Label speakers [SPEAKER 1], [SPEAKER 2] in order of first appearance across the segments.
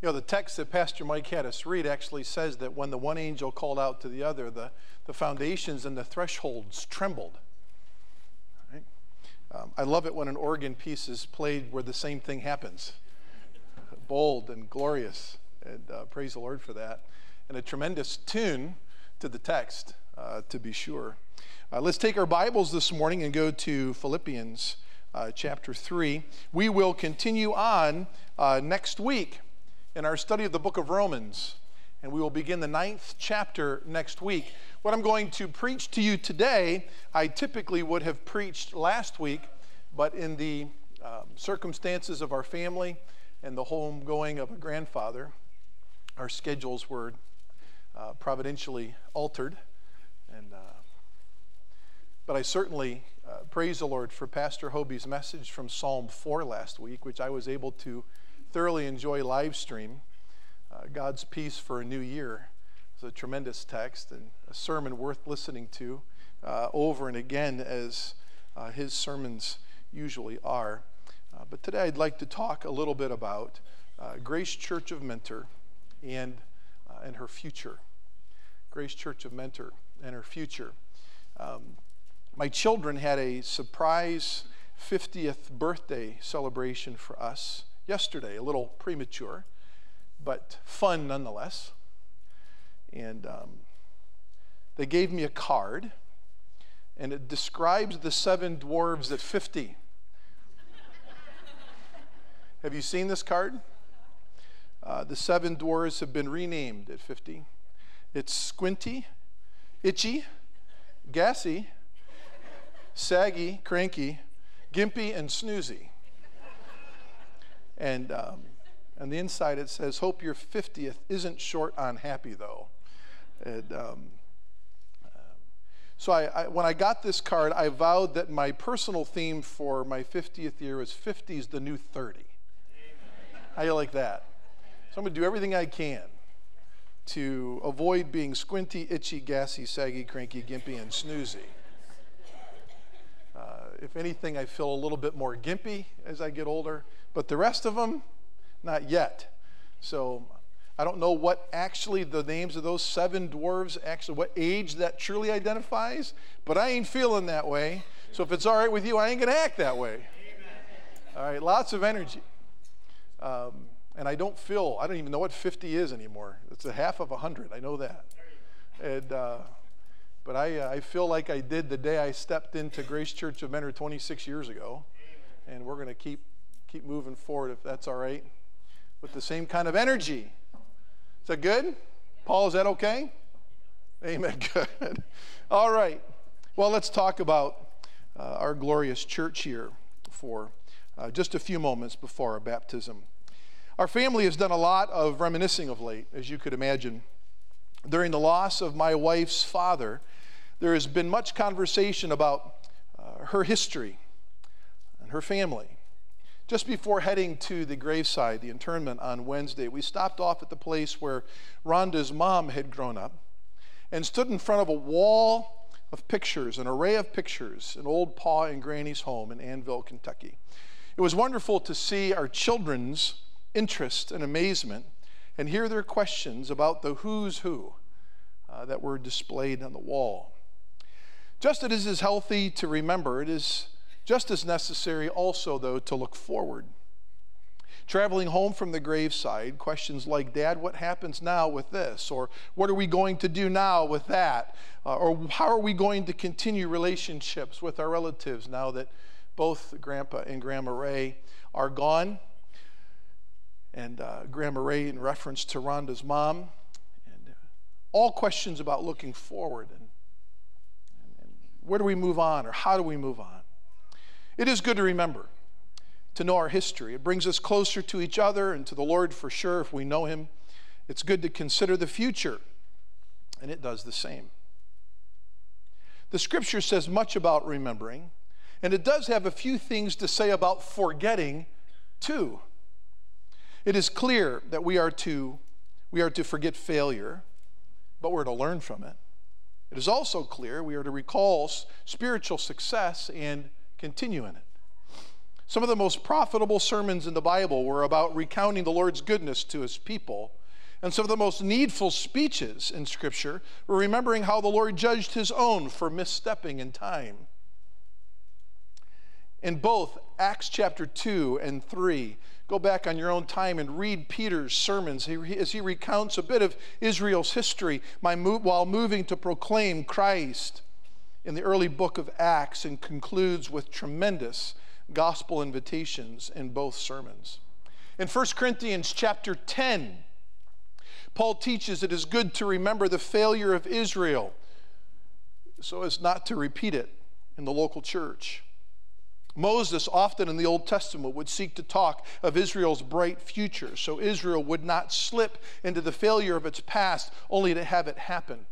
[SPEAKER 1] You know, the text that Pastor Mike had us read actually says that when the one angel called out to the other, the, the foundations and the thresholds trembled. Right? Um, I love it when an organ piece is played where the same thing happens bold and glorious. And uh, praise the Lord for that. And a tremendous tune to the text, uh, to be sure. Uh, let's take our Bibles this morning and go to Philippians uh, chapter 3. We will continue on uh, next week in our study of the book of Romans, and we will begin the ninth chapter next week. What I'm going to preach to you today, I typically would have preached last week, but in the um, circumstances of our family and the homegoing of a grandfather, our schedules were uh, providentially altered. And, uh, but I certainly uh, praise the Lord for Pastor Hobie's message from Psalm 4 last week, which I was able to thoroughly enjoy live stream. Uh, God's peace for a new year is a tremendous text and a sermon worth listening to uh, over and again as uh, his sermons usually are. Uh, but today I'd like to talk a little bit about uh, Grace Church of Mentor and, uh, and her future. Grace Church of Mentor and her future. Um, my children had a surprise 50th birthday celebration for us yesterday, a little premature, but fun nonetheless. And um, they gave me a card, and it describes the seven dwarves at 50. have you seen this card? Uh, the seven dwarves have been renamed at 50. It's Squinty, Itchy, Gassy, Saggy, Cranky, Gimpy, and Snoozy. And um, on the inside it says, Hope your 50th isn't short on happy, though. And, um, so I, I, when I got this card, I vowed that my personal theme for my 50th year was 50 is the new 30. How you like that? So I'm going to do everything I can to avoid being squinty, itchy, gassy, saggy, cranky, gimpy, and snoozy. Uh, if anything, I feel a little bit more gimpy as I get older. But the rest of them, not yet. So I don't know what actually the names of those seven dwarves, actually, what age that truly identifies, but I ain't feeling that way. So if it's all right with you, I ain't going to act that way. All right, lots of energy. Um, and I don't feel, I don't even know what 50 is anymore. It's a half of 100, I know that. And, uh, but I, uh, I feel like I did the day I stepped into Grace Church of Mentor 26 years ago. And we're going to keep keep moving forward if that's all right. With the same kind of energy. Is that good? Paul, is that okay? Amen. Good. All right. Well, let's talk about uh, our glorious church here for uh, just a few moments before our baptism. Our family has done a lot of reminiscing of late, as you could imagine. During the loss of my wife's father, there has been much conversation about uh, her history and her family. Just before heading to the graveside, the internment on Wednesday, we stopped off at the place where Rhonda's mom had grown up and stood in front of a wall of pictures, an array of pictures, in old Pa and Granny's home in Annville, Kentucky. It was wonderful to see our children's interest and amazement and hear their questions about the who's who uh, that were displayed on the wall. Just as it is healthy to remember, it is just as necessary, also, though, to look forward. Traveling home from the graveside, questions like, Dad, what happens now with this? Or what are we going to do now with that? Uh, or how are we going to continue relationships with our relatives now that both Grandpa and Grandma Ray are gone? And uh, Grandma Ray, in reference to Rhonda's mom, and uh, all questions about looking forward and, and, and where do we move on or how do we move on? It is good to remember, to know our history. It brings us closer to each other and to the Lord for sure if we know Him. It's good to consider the future, and it does the same. The scripture says much about remembering, and it does have a few things to say about forgetting too. It is clear that we are to we are to forget failure, but we're to learn from it. It is also clear we are to recall spiritual success and continue in it. Some of the most profitable sermons in the Bible were about recounting the Lord's goodness to his people. And some of the most needful speeches in Scripture were remembering how the Lord judged his own for misstepping in time. In both Acts chapter 2 and 3, go back on your own time and read Peter's sermons as he recounts a bit of Israel's history while moving to proclaim Christ in the early book of Acts and concludes with tremendous gospel invitations in both sermons. In 1 Corinthians chapter 10, Paul teaches it is good to remember the failure of Israel so as not to repeat it in the local church. Moses, often in the Old Testament, would seek to talk of Israel's bright future so Israel would not slip into the failure of its past only to have it happen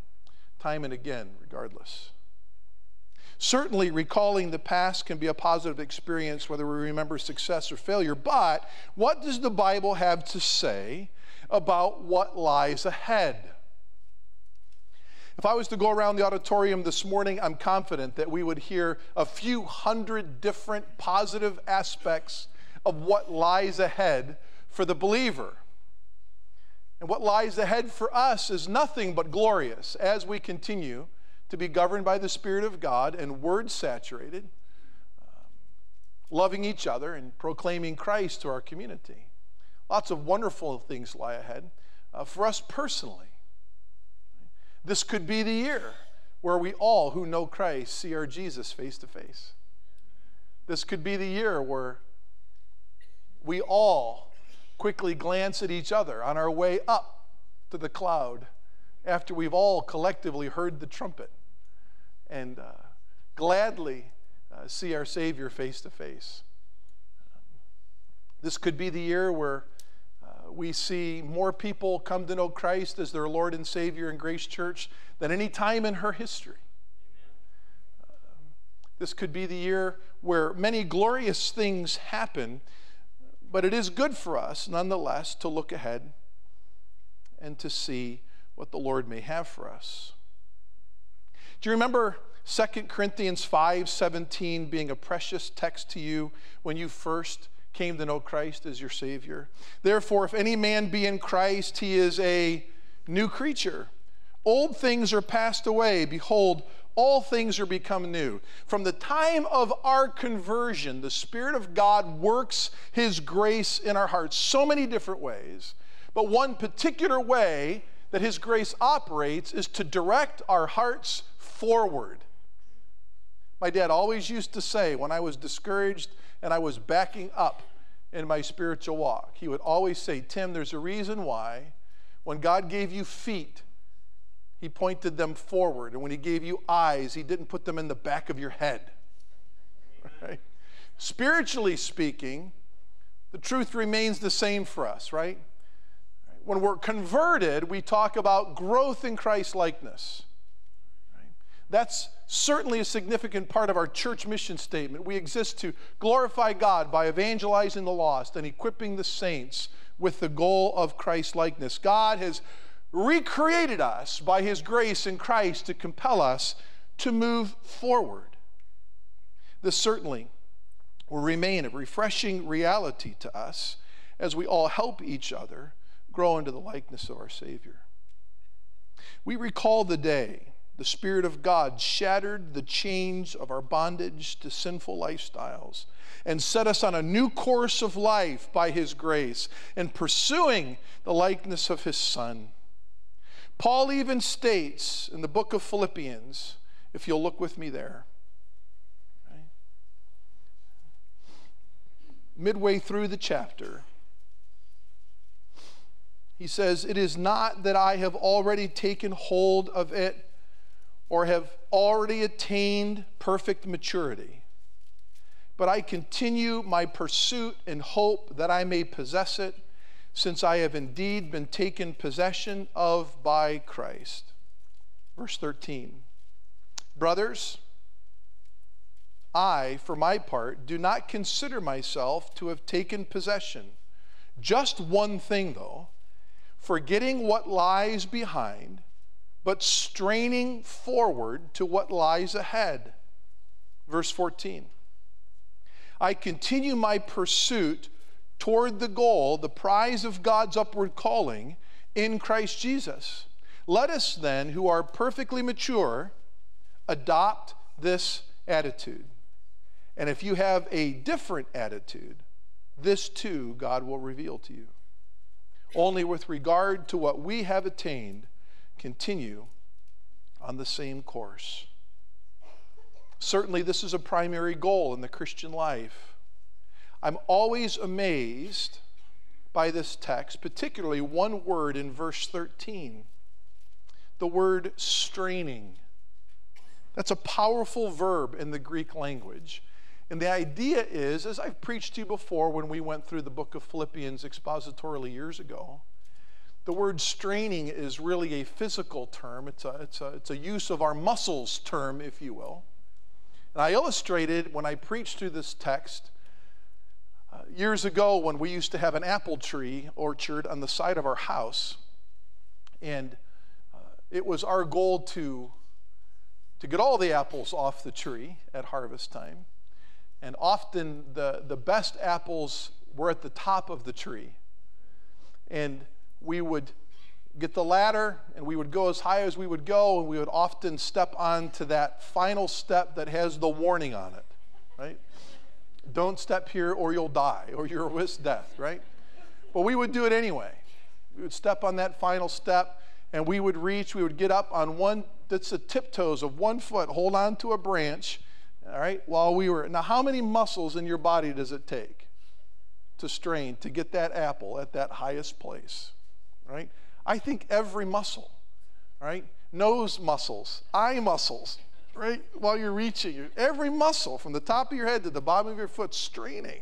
[SPEAKER 1] time and again, regardless. Certainly, recalling the past can be a positive experience, whether we remember success or failure. But what does the Bible have to say about what lies ahead? If I was to go around the auditorium this morning, I'm confident that we would hear a few hundred different positive aspects of what lies ahead for the believer. And what lies ahead for us is nothing but glorious as we continue to be governed by the Spirit of God and word saturated, um, loving each other and proclaiming Christ to our community. Lots of wonderful things lie ahead uh, for us personally. This could be the year where we all who know Christ see our Jesus face to face. This could be the year where we all quickly glance at each other on our way up to the cloud after we've all collectively heard the trumpet and uh, gladly uh, see our Savior face to face. This could be the year where uh, we see more people come to know Christ as their Lord and Savior in Grace Church than any time in her history. this could be the year where many glorious things happen, but it is good for us, nonetheless, to look ahead and to see what the Lord may have for us. Do you remember 2 Corinthians 5:17 being a precious text to you when you first came to know Christ as your Savior? Therefore, if any man be in Christ, he is a new creature. Old things are passed away. Behold, all things are become new. From the time of our conversion, the Spirit of God works His grace in our hearts so many different ways. But one particular way that His grace operates is to direct our hearts forward. My dad always used to say when I was discouraged and I was backing up in my spiritual walk, he would always say, Tim, there's a reason why when God gave you feet, he pointed them forward. And when he gave you eyes, he didn't put them in the back of your head. Right? Spiritually speaking, the truth remains the same for us, right? When we're converted, we talk about growth in Christ likeness. That's certainly a significant part of our church mission statement. We exist to glorify God by evangelizing the lost and equipping the saints with the goal of Christ likeness. God has recreated us by his grace in Christ to compel us to move forward. This certainly will remain a refreshing reality to us as we all help each other grow into the likeness of our Savior. We recall the day the Spirit of God shattered the chains of our bondage to sinful lifestyles and set us on a new course of life by His grace in pursuing the likeness of His Son. Paul even states in the book of Philippians, if you'll look with me there, right? midway through the chapter, he says, It is not that I have already taken hold of it or have already attained perfect maturity. But I continue my pursuit and hope that I may possess it, since I have indeed been taken possession of by Christ. Verse 13 Brothers, I, for my part, do not consider myself to have taken possession. Just one thing, though, forgetting what lies behind but straining forward to what lies ahead. Verse 14 I continue my pursuit toward the goal, the prize of God's upward calling in Christ Jesus. Let us then, who are perfectly mature, adopt this attitude. And if you have a different attitude, this too God will reveal to you. Only with regard to what we have attained, continue on the same course. Certainly, this is a primary goal in the Christian life. I'm always amazed by this text, particularly one word in verse 13 the word straining. That's a powerful verb in the Greek language. And the idea is, as I've preached to you before when we went through the book of Philippians expositorily years ago, the word straining is really a physical term. It's a, it's a, it's a use of our muscles term, if you will. And I illustrated when I preached through this text uh, years ago when we used to have an apple tree orchard on the side of our house. And uh, it was our goal to, to get all the apples off the tree at harvest time. And often the, the best apples were at the top of the tree. And we would get the ladder and we would go as high as we would go, and we would often step onto that final step that has the warning on it, right? Don't step here or you'll die or you're with death, right? But we would do it anyway. We would step on that final step and we would reach, we would get up on one, that's the tiptoes of one foot, hold on to a branch, all right, while we were. Now, how many muscles in your body does it take to strain to get that apple at that highest place, right? I think every muscle, right? Nose muscles, eye muscles, right? While you're reaching, every muscle from the top of your head to the bottom of your foot straining.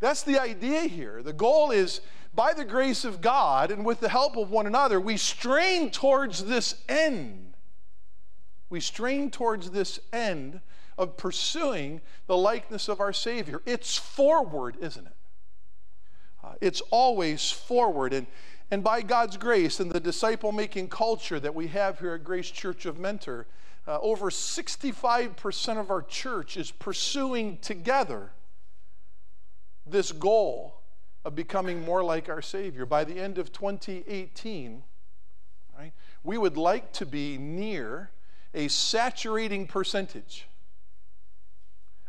[SPEAKER 1] That's the idea here. The goal is by the grace of God and with the help of one another, we strain towards this end. We strain towards this end of pursuing the likeness of our Savior. It's forward, isn't it? Uh, it's always forward. And, and by God's grace and the disciple making culture that we have here at Grace Church of Mentor, uh, over 65% of our church is pursuing together this goal of becoming more like our Savior. By the end of 2018, right, we would like to be near a saturating percentage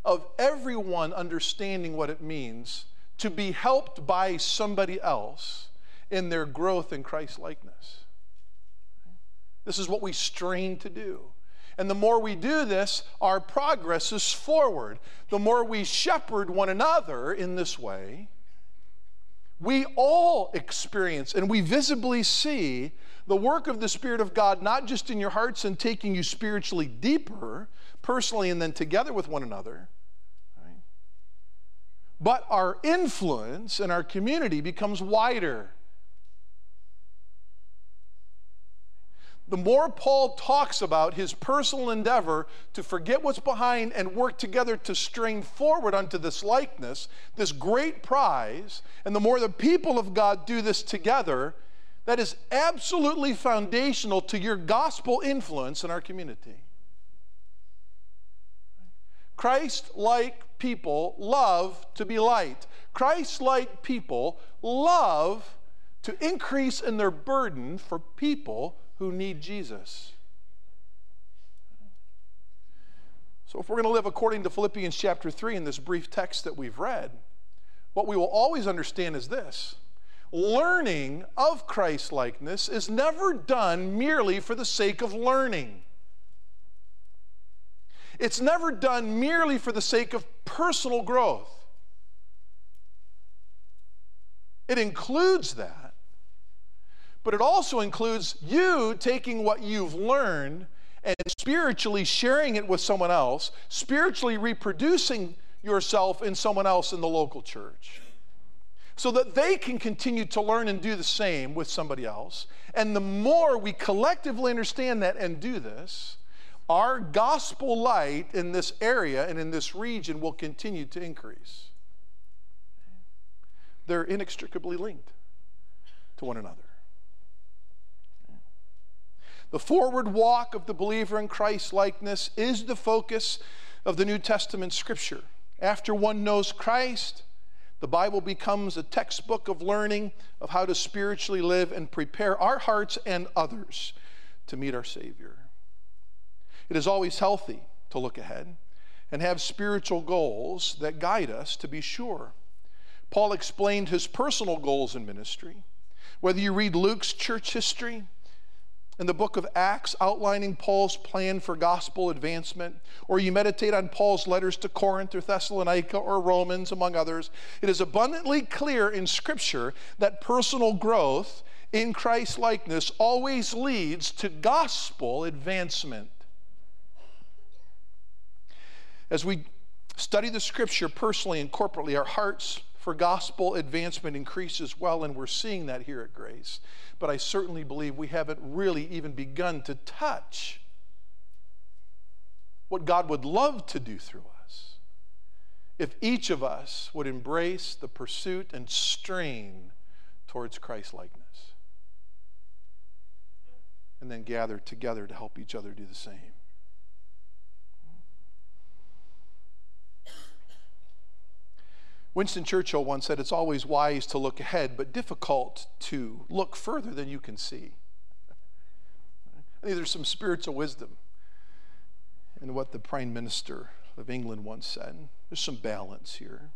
[SPEAKER 1] of everyone understanding what it means to be helped by somebody else in their growth in Christ likeness. This is what we strain to do. And the more we do this, our progress is forward. The more we shepherd one another in this way, we all experience and we visibly see the work of the Spirit of God, not just in your hearts and taking you spiritually deeper, personally, and then together with one another, but our influence in our community becomes wider. The more Paul talks about his personal endeavor to forget what's behind and work together to strain forward unto this likeness, this great prize, and the more the people of God do this together, that is absolutely foundational to your gospel influence in our community. Christ like people love to be light. Christ like people love to increase in their burden for people who need Jesus. So, if we're going to live according to Philippians chapter 3 in this brief text that we've read, what we will always understand is this learning of Christ likeness is never done merely for the sake of learning. It's never done merely for the sake of personal growth. It includes that, but it also includes you taking what you've learned and spiritually sharing it with someone else, spiritually reproducing yourself in someone else in the local church. So that they can continue to learn and do the same with somebody else. And the more we collectively understand that and do this, our gospel light in this area and in this region will continue to increase. They're inextricably linked to one another. The forward walk of the believer in Christ likeness is the focus of the New Testament scripture. After one knows Christ, the Bible becomes a textbook of learning of how to spiritually live and prepare our hearts and others to meet our Savior. It is always healthy to look ahead and have spiritual goals that guide us to be sure. Paul explained his personal goals in ministry. Whether you read Luke's church history, in the book of Acts outlining Paul's plan for gospel advancement, or you meditate on Paul's letters to Corinth or Thessalonica or Romans, among others, it is abundantly clear in Scripture that personal growth in Christ likeness always leads to gospel advancement. As we study the Scripture personally and corporately, our hearts for gospel advancement increases well, and we're seeing that here at Grace. But I certainly believe we haven't really even begun to touch what God would love to do through us if each of us would embrace the pursuit and strain towards Christ likeness and then gather together to help each other do the same. Winston Churchill once said, It's always wise to look ahead, but difficult to look further than you can see. I think there's some spiritual wisdom in what the Prime Minister of England once said. There's some balance here.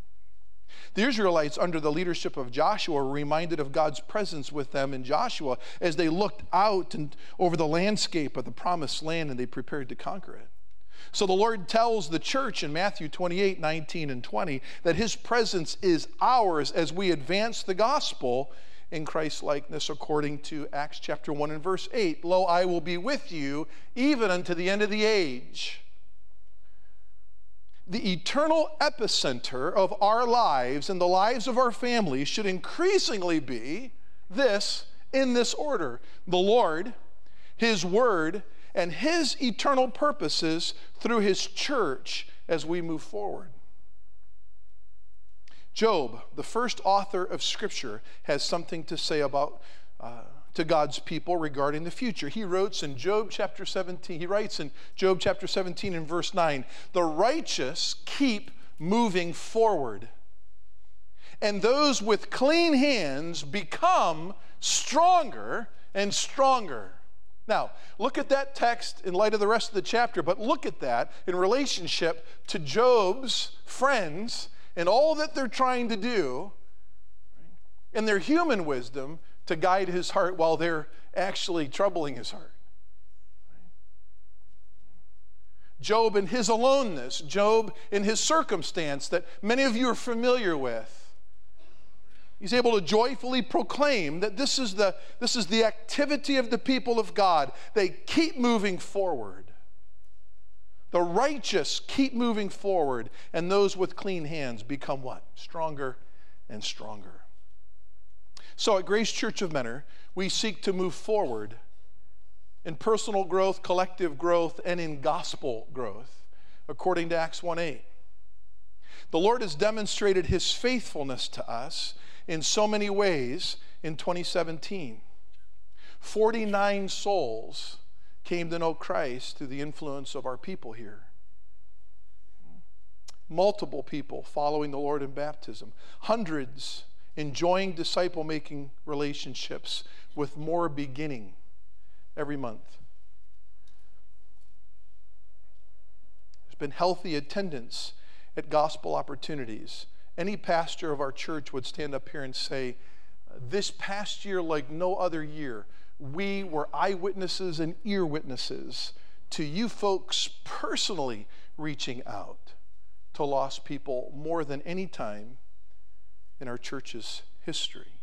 [SPEAKER 1] The Israelites, under the leadership of Joshua, were reminded of God's presence with them in Joshua as they looked out and over the landscape of the promised land and they prepared to conquer it. So the Lord tells the church in Matthew 28 19 and 20 that his presence is ours as we advance the gospel in Christ's likeness, according to Acts chapter 1 and verse 8. Lo, I will be with you even unto the end of the age. The eternal epicenter of our lives and the lives of our families should increasingly be this in this order the Lord, His Word, and His eternal purposes through His church as we move forward. Job, the first author of Scripture, has something to say about. Uh, to God's people regarding the future. He writes in Job chapter 17, he writes in Job chapter 17 and verse 9, the righteous keep moving forward, and those with clean hands become stronger and stronger. Now, look at that text in light of the rest of the chapter, but look at that in relationship to Job's friends and all that they're trying to do in their human wisdom to guide his heart while they're actually troubling his heart. Job in his aloneness, Job in his circumstance that many of you are familiar with. He's able to joyfully proclaim that this is, the, this is the activity of the people of God. They keep moving forward. The righteous keep moving forward, and those with clean hands become what? Stronger and stronger. So at Grace Church of Mentor, we seek to move forward in personal growth, collective growth, and in gospel growth, according to Acts 1 8. The Lord has demonstrated his faithfulness to us in so many ways in 2017. 49 souls came to know Christ through the influence of our people here. Multiple people following the Lord in baptism. Hundreds enjoying disciple making relationships with more beginning every month. There's been healthy attendance at gospel opportunities any pastor of our church would stand up here and say, This past year, like no other year, we were eyewitnesses and ear witnesses to you folks personally reaching out to lost people more than any time in our church's history.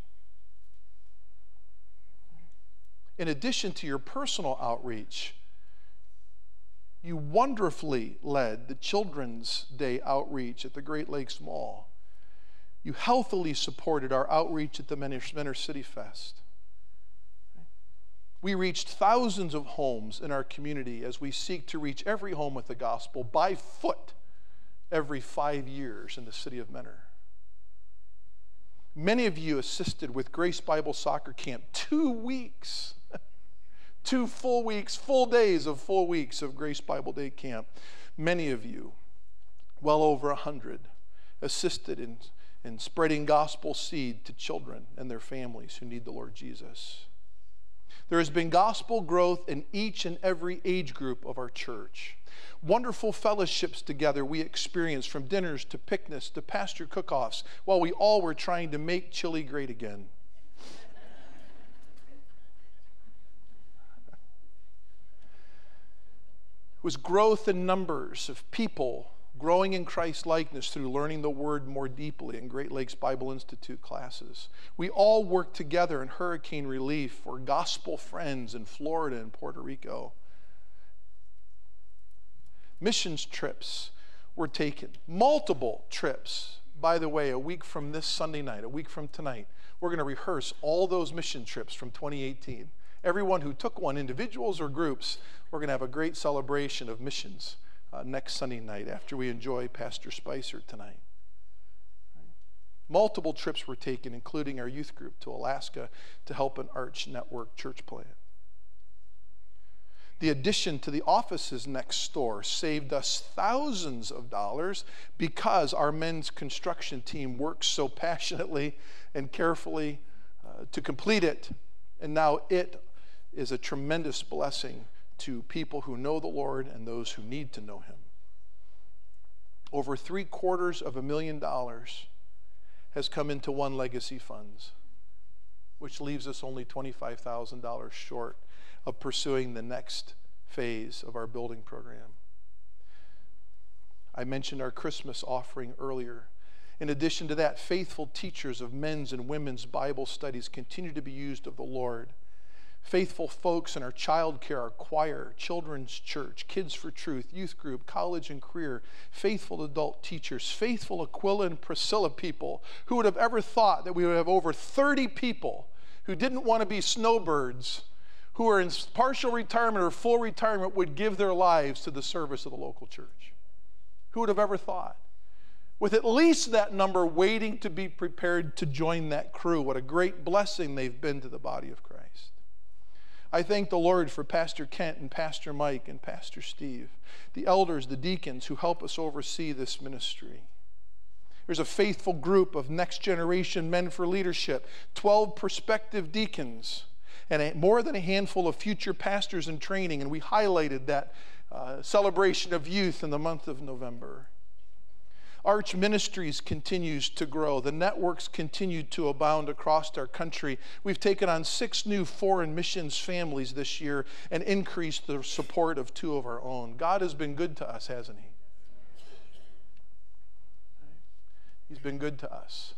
[SPEAKER 1] In addition to your personal outreach, you wonderfully led the Children's Day outreach at the Great Lakes Mall. You healthily supported our outreach at the Mentor City Fest. We reached thousands of homes in our community as we seek to reach every home with the gospel by foot every five years in the city of Mentor. Many of you assisted with Grace Bible Soccer Camp two weeks, two full weeks, full days of full weeks of Grace Bible Day Camp. Many of you well over a hundred, assisted in, in spreading gospel seed to children and their families who need the Lord Jesus. There has been gospel growth in each and every age group of our church. Wonderful fellowships together we experienced from dinners to picnics to pastor cook offs while we all were trying to make chili great again. It was growth in numbers of people growing in Christ likeness through learning the word more deeply in Great Lakes Bible Institute classes. We all worked together in hurricane relief for gospel friends in Florida and Puerto Rico. Missions trips were taken, multiple trips. By the way, a week from this Sunday night, a week from tonight, we're going to rehearse all those mission trips from 2018. Everyone who took one, individuals or groups, we're going to have a great celebration of missions uh, next Sunday night after we enjoy Pastor Spicer tonight. Multiple trips were taken, including our youth group to Alaska to help an Arch Network church plant. The addition to the offices next door saved us thousands of dollars because our men's construction team worked so passionately and carefully uh, to complete it. And now it is a tremendous blessing to people who know the Lord and those who need to know Him. Over three quarters of a million dollars has come into one legacy funds, which leaves us only $25,000 short of pursuing the next phase of our building program. I mentioned our Christmas offering earlier. In addition to that, faithful teachers of men's and women's Bible studies continue to be used of the Lord faithful folks in our child care, our choir, children's church, Kids for Truth, youth group, college and career, faithful adult teachers, faithful Aquila and Priscilla people. Who would have ever thought that we would have over 30 people who didn't want to be snowbirds, who are in partial retirement or full retirement, would give their lives to the service of the local church? Who would have ever thought? With at least that number waiting to be prepared to join that crew, what a great blessing they've been to the body of Christ. I thank the Lord for Pastor Kent and Pastor Mike and Pastor Steve, the elders, the deacons who help us oversee this ministry. There's a faithful group of next generation men for leadership, 12 prospective deacons, and a, more than a handful of future pastors in training. And we highlighted that uh, celebration of youth in the month of November. Arch Ministries continues to grow. The networks continue to abound across our country. We've taken on six new foreign missions families this year and increased the support of two of our own. God has been good to us, hasn't He? He's been good to us.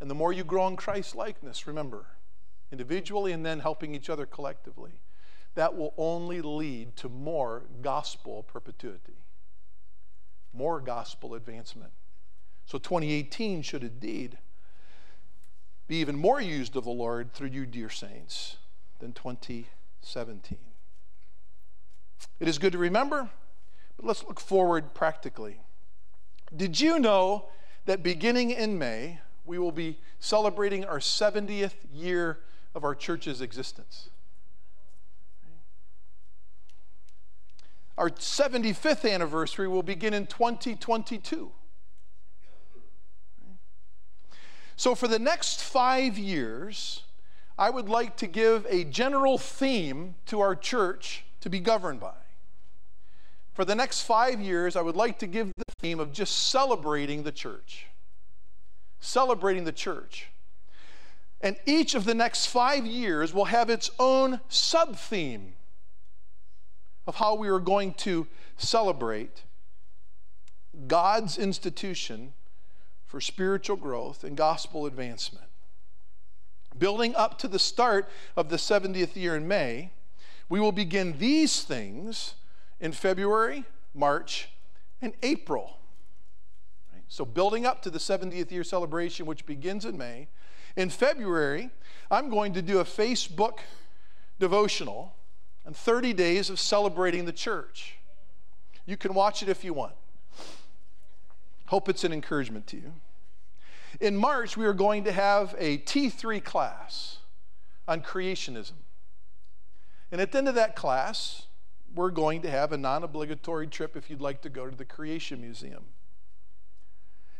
[SPEAKER 1] And the more you grow in Christ likeness, remember, individually and then helping each other collectively, that will only lead to more gospel perpetuity more gospel advancement. So 2018 should indeed be even more used of the Lord through you, dear saints, than 2017. It is good to remember, but let's look forward practically. Did you know that beginning in May, we will be celebrating our 70th year of our church's existence? Our 75th anniversary will begin in 2022. So, for the next five years, I would like to give a general theme to our church to be governed by. For the next five years, I would like to give the theme of just celebrating the church. Celebrating the church. And each of the next five years will have its own sub theme of how we are going to celebrate God's institution for spiritual growth and gospel advancement. Building up to the start of the 70th year in May, we will begin these things in February, March, and April. So, building up to the 70th year celebration, which begins in May, in February, I'm going to do a Facebook devotional and 30 days of celebrating the church. You can watch it if you want. Hope it's an encouragement to you. In March, we are going to have a T3 class on creationism. And at the end of that class, we're going to have a non obligatory trip if you'd like to go to the Creation Museum.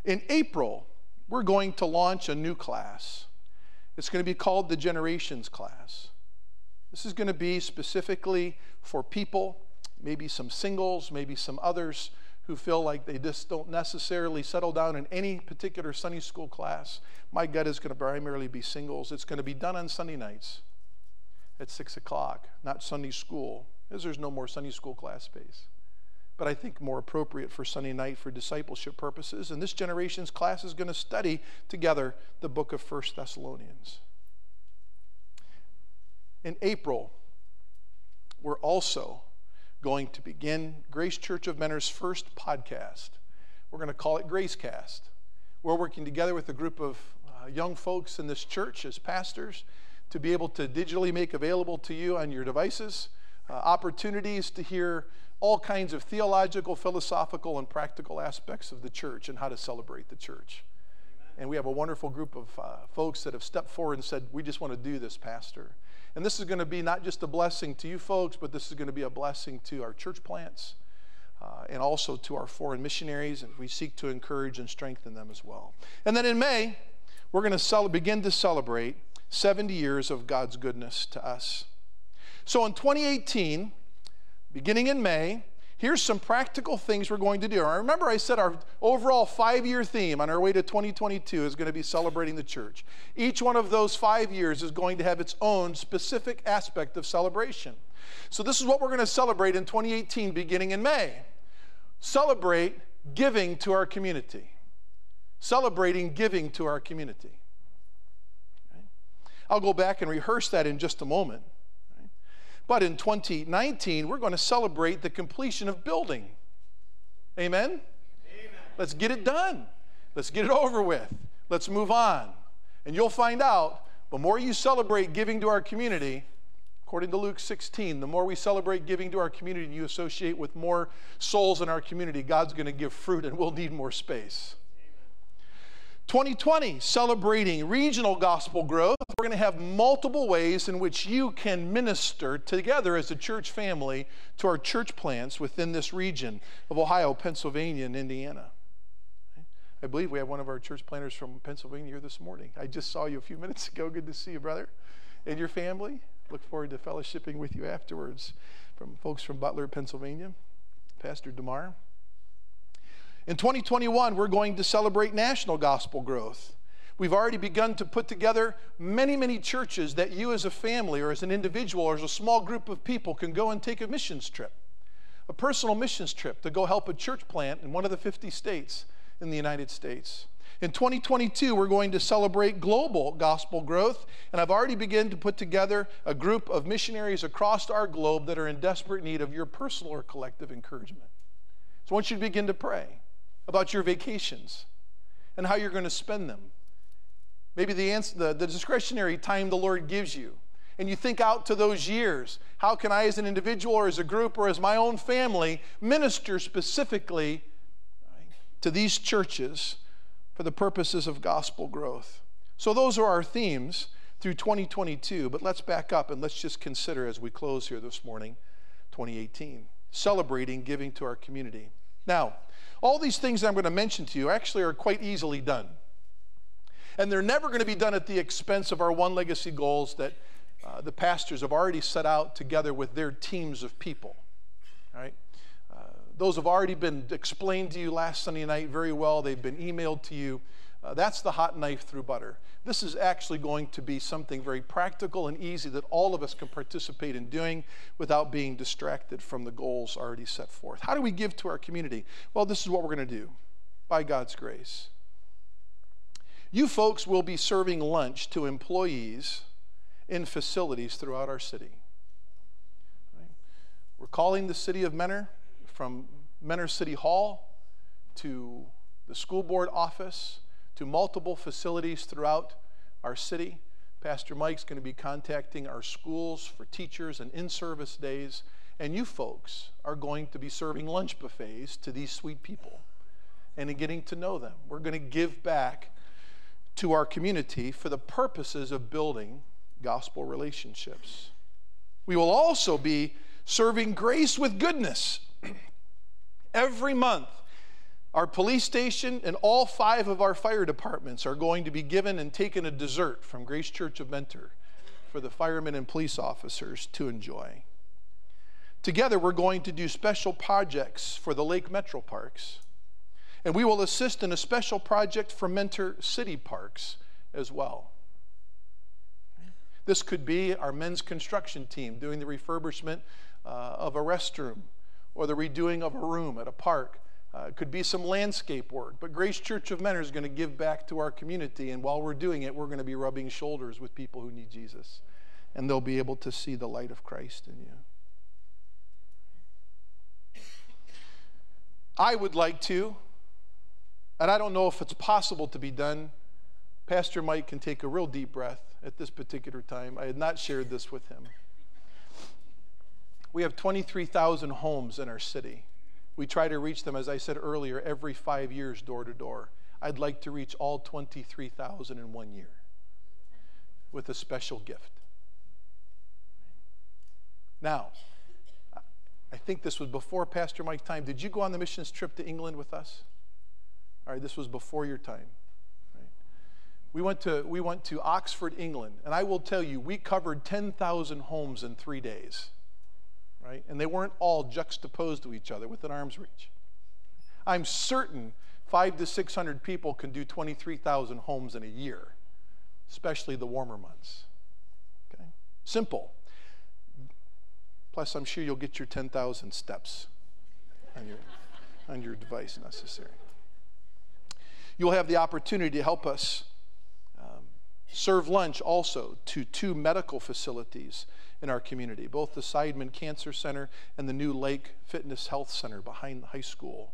[SPEAKER 1] In April, we're going to launch a new class. It's going to be called the Generations class. This is going to be specifically for people, maybe some singles, maybe some others who feel like they just don't necessarily settle down in any particular Sunday school class. My gut is going to primarily be singles. It's going to be done on Sunday nights at 6 o'clock, not Sunday school, as there's no more Sunday school class space. But I think more appropriate for Sunday night for discipleship purposes. And this generation's class is going to study together the book of First Thessalonians. In April, we're also going to begin Grace Church of Mentor's first podcast. We're going to call it Gracecast. We're working together with a group of uh, young folks in this church as pastors to be able to digitally make available to you on your devices uh, opportunities to hear all kinds of theological, philosophical, and practical aspects of the church and how to celebrate the church. And we have a wonderful group of uh, folks that have stepped forward and said, We just want to do this, Pastor. And this is going to be not just a blessing to you folks, but this is going to be a blessing to our church plants uh, and also to our foreign missionaries. And we seek to encourage and strengthen them as well. And then in May, we're going to cel- begin to celebrate 70 years of God's goodness to us. So in 2018, beginning in May, here's some practical things we're going to do. I remember I said our overall five year theme on our way to 2022 is going to be celebrating the church. Each one of those five years is going to have its own specific aspect of celebration. So, this is what we're going to celebrate in 2018, beginning in May. Celebrate giving to our community. Celebrating giving to our community. I'll go back and rehearse that in just a moment. But in 2019, we're going to celebrate the completion of building. Amen? Amen? Let's get it done. Let's get it over with. Let's move on. And you'll find out the more you celebrate giving to our community, according to Luke 16, the more we celebrate giving to our community and you associate with more souls in our community, God's going to give fruit and we'll need more space. 2020, celebrating regional gospel growth. We're going to have multiple ways in which you can minister together as a church family to our church plants within this region of Ohio, Pennsylvania, and Indiana. I believe we have one of our church planters from Pennsylvania here this morning. I just saw you a few minutes ago. Good to see you, brother, and your family. Look forward to fellowshipping with you afterwards from folks from Butler, Pennsylvania, Pastor DeMar. In 2021, we're going to celebrate national gospel growth. We've already begun to put together many, many churches that you as a family or as an individual or as a small group of people can go and take a missions trip, a personal missions trip to go help a church plant in one of the 50 states in the United States. In 2022, we're going to celebrate global gospel growth, and I've already begun to put together a group of missionaries across our globe that are in desperate need of your personal or collective encouragement. So I want you to begin to pray about your vacations and how you're going to spend them. Maybe the, answer, the, the discretionary time the Lord gives you. And you think out to those years. How can I, as an individual or as a group or as my own family, minister specifically to these churches for the purposes of gospel growth? So, those are our themes through 2022. But let's back up and let's just consider as we close here this morning 2018, celebrating giving to our community. Now, all these things I'm going to mention to you actually are quite easily done. And they're never going to be done at the expense of our one legacy goals that uh, the pastors have already set out together with their teams of people. All right? Uh, those have already been explained to you last Sunday night very well. They've been emailed to you. Uh, that's the hot knife through butter. This is actually going to be something very practical and easy that all of us can participate in doing without being distracted from the goals already set forth. How do we give to our community? Well, this is what we're going to do by God's grace. You folks will be serving lunch to employees in facilities throughout our city. Right? We're calling the city of Mentor from Mentor City Hall to the school board office to multiple facilities throughout our city. Pastor Mike's going to be contacting our schools for teachers and in service days. And you folks are going to be serving lunch buffets to these sweet people and in getting to know them. We're going to give back to our community for the purposes of building gospel relationships. We will also be serving grace with goodness. Every month, our police station and all five of our fire departments are going to be given and taken a dessert from Grace Church of Mentor for the firemen and police officers to enjoy. Together, we're going to do special projects for the Lake Metro Parks, and we will assist in a special project for Mentor City Parks as well. This could be our men's construction team doing the refurbishment uh, of a restroom or the redoing of a room at a park. Uh, it could be some landscape work, but Grace Church of Mentor is going to give back to our community, and while we're doing it, we're going to be rubbing shoulders with people who need Jesus, and they'll be able to see the light of Christ in you. I would like to, and I don't know if it's possible to be done. Pastor Mike can take a real deep breath at this particular time. I had not shared this with him. We have 23,000 homes in our city. We try to reach them, as I said earlier, every five years, door to door. I'd like to reach all 23,000 in one year with a special gift. Now, I think this was before Pastor Mike's time. Did you go on the missions trip to England with us? All right, this was before your time. We went to we went to Oxford, England, and I will tell you, we covered 10,000 homes in 3 days. Right? And they weren't all juxtaposed to each other within arm's reach. I'm certain 5 to 600 people can do 23,000 homes in a year, especially the warmer months. Okay? Simple. Plus, I'm sure you'll get your 10,000 steps on your, on your device necessary. You'll have the opportunity to help us serve lunch also to two medical facilities in our community, both the Seidman Cancer Center and the new Lake Fitness Health Center behind the high school.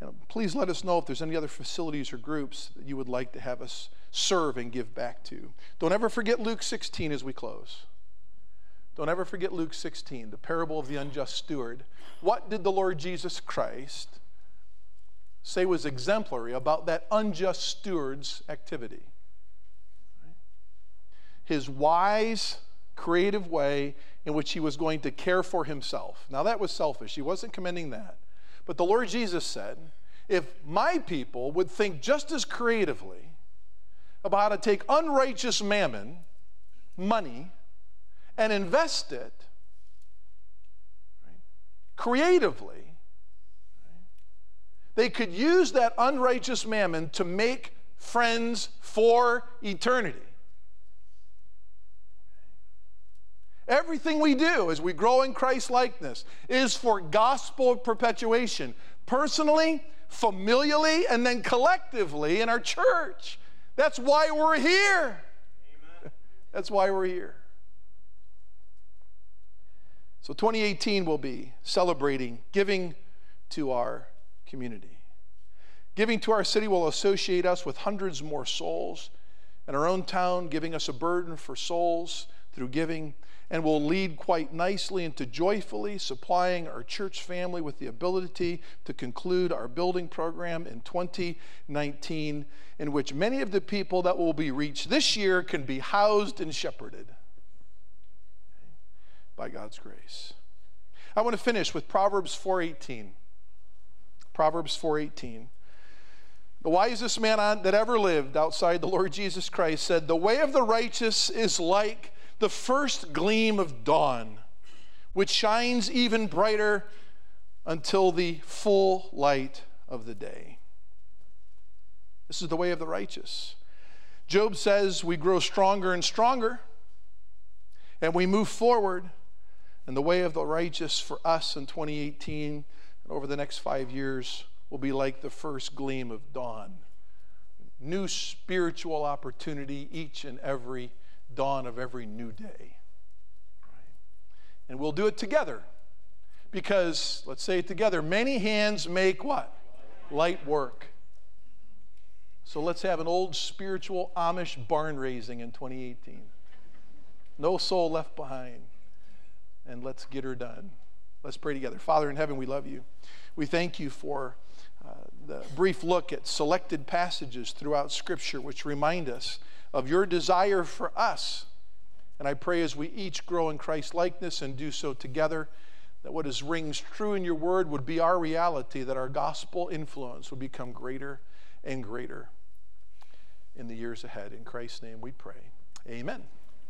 [SPEAKER 1] And please let us know if there's any other facilities or groups that you would like to have us serve and give back to. Don't ever forget Luke 16 as we close. Don't ever forget Luke 16, the parable of the unjust steward. What did the Lord Jesus Christ say was exemplary about that unjust steward's activity? His wise, creative way in which he was going to care for himself. Now, that was selfish. He wasn't commending that. But the Lord Jesus said, if my people would think just as creatively about how to take unrighteous mammon, money, and invest it creatively, they could use that unrighteous mammon to make friends for eternity. Everything we do as we grow in Christ likeness is for gospel perpetuation, personally, familially, and then collectively in our church. That's why we're here. Amen. That's why we're here. So 2018 will be celebrating giving to our community. Giving to our city will associate us with hundreds more souls in our own town, giving us a burden for souls through giving, and will lead quite nicely into joyfully supplying our church family with the ability to conclude our building program in 2019, in which many of the people that will be reached this year can be housed and shepherded by God's grace. I want to finish with Proverbs 4:18. Proverbs 4:18. The wisest man on, that ever lived outside the Lord Jesus Christ said, "The way of the righteous is like the first gleam of dawn, which shines even brighter until the full light of the day." This is the way of the righteous. Job says we grow stronger and stronger, and we move forward and the way of the righteous for us in 2018 and over the next five years will be like the first gleam of dawn. New spiritual opportunity each and every dawn of every new day. And we'll do it together because, let's say it together, many hands make what? Light work. So let's have an old spiritual Amish barn raising in 2018. No soul left behind and let's get her done. Let's pray together. Father in heaven, we love you. We thank you for uh, the brief look at selected passages throughout Scripture which remind us of your desire for us And I pray as we each grow in Christ likeness and do so together, that what is rings true in your word would be our reality, that our gospel influence would become greater and greater in the years ahead. In Christ's name we pray. Amen.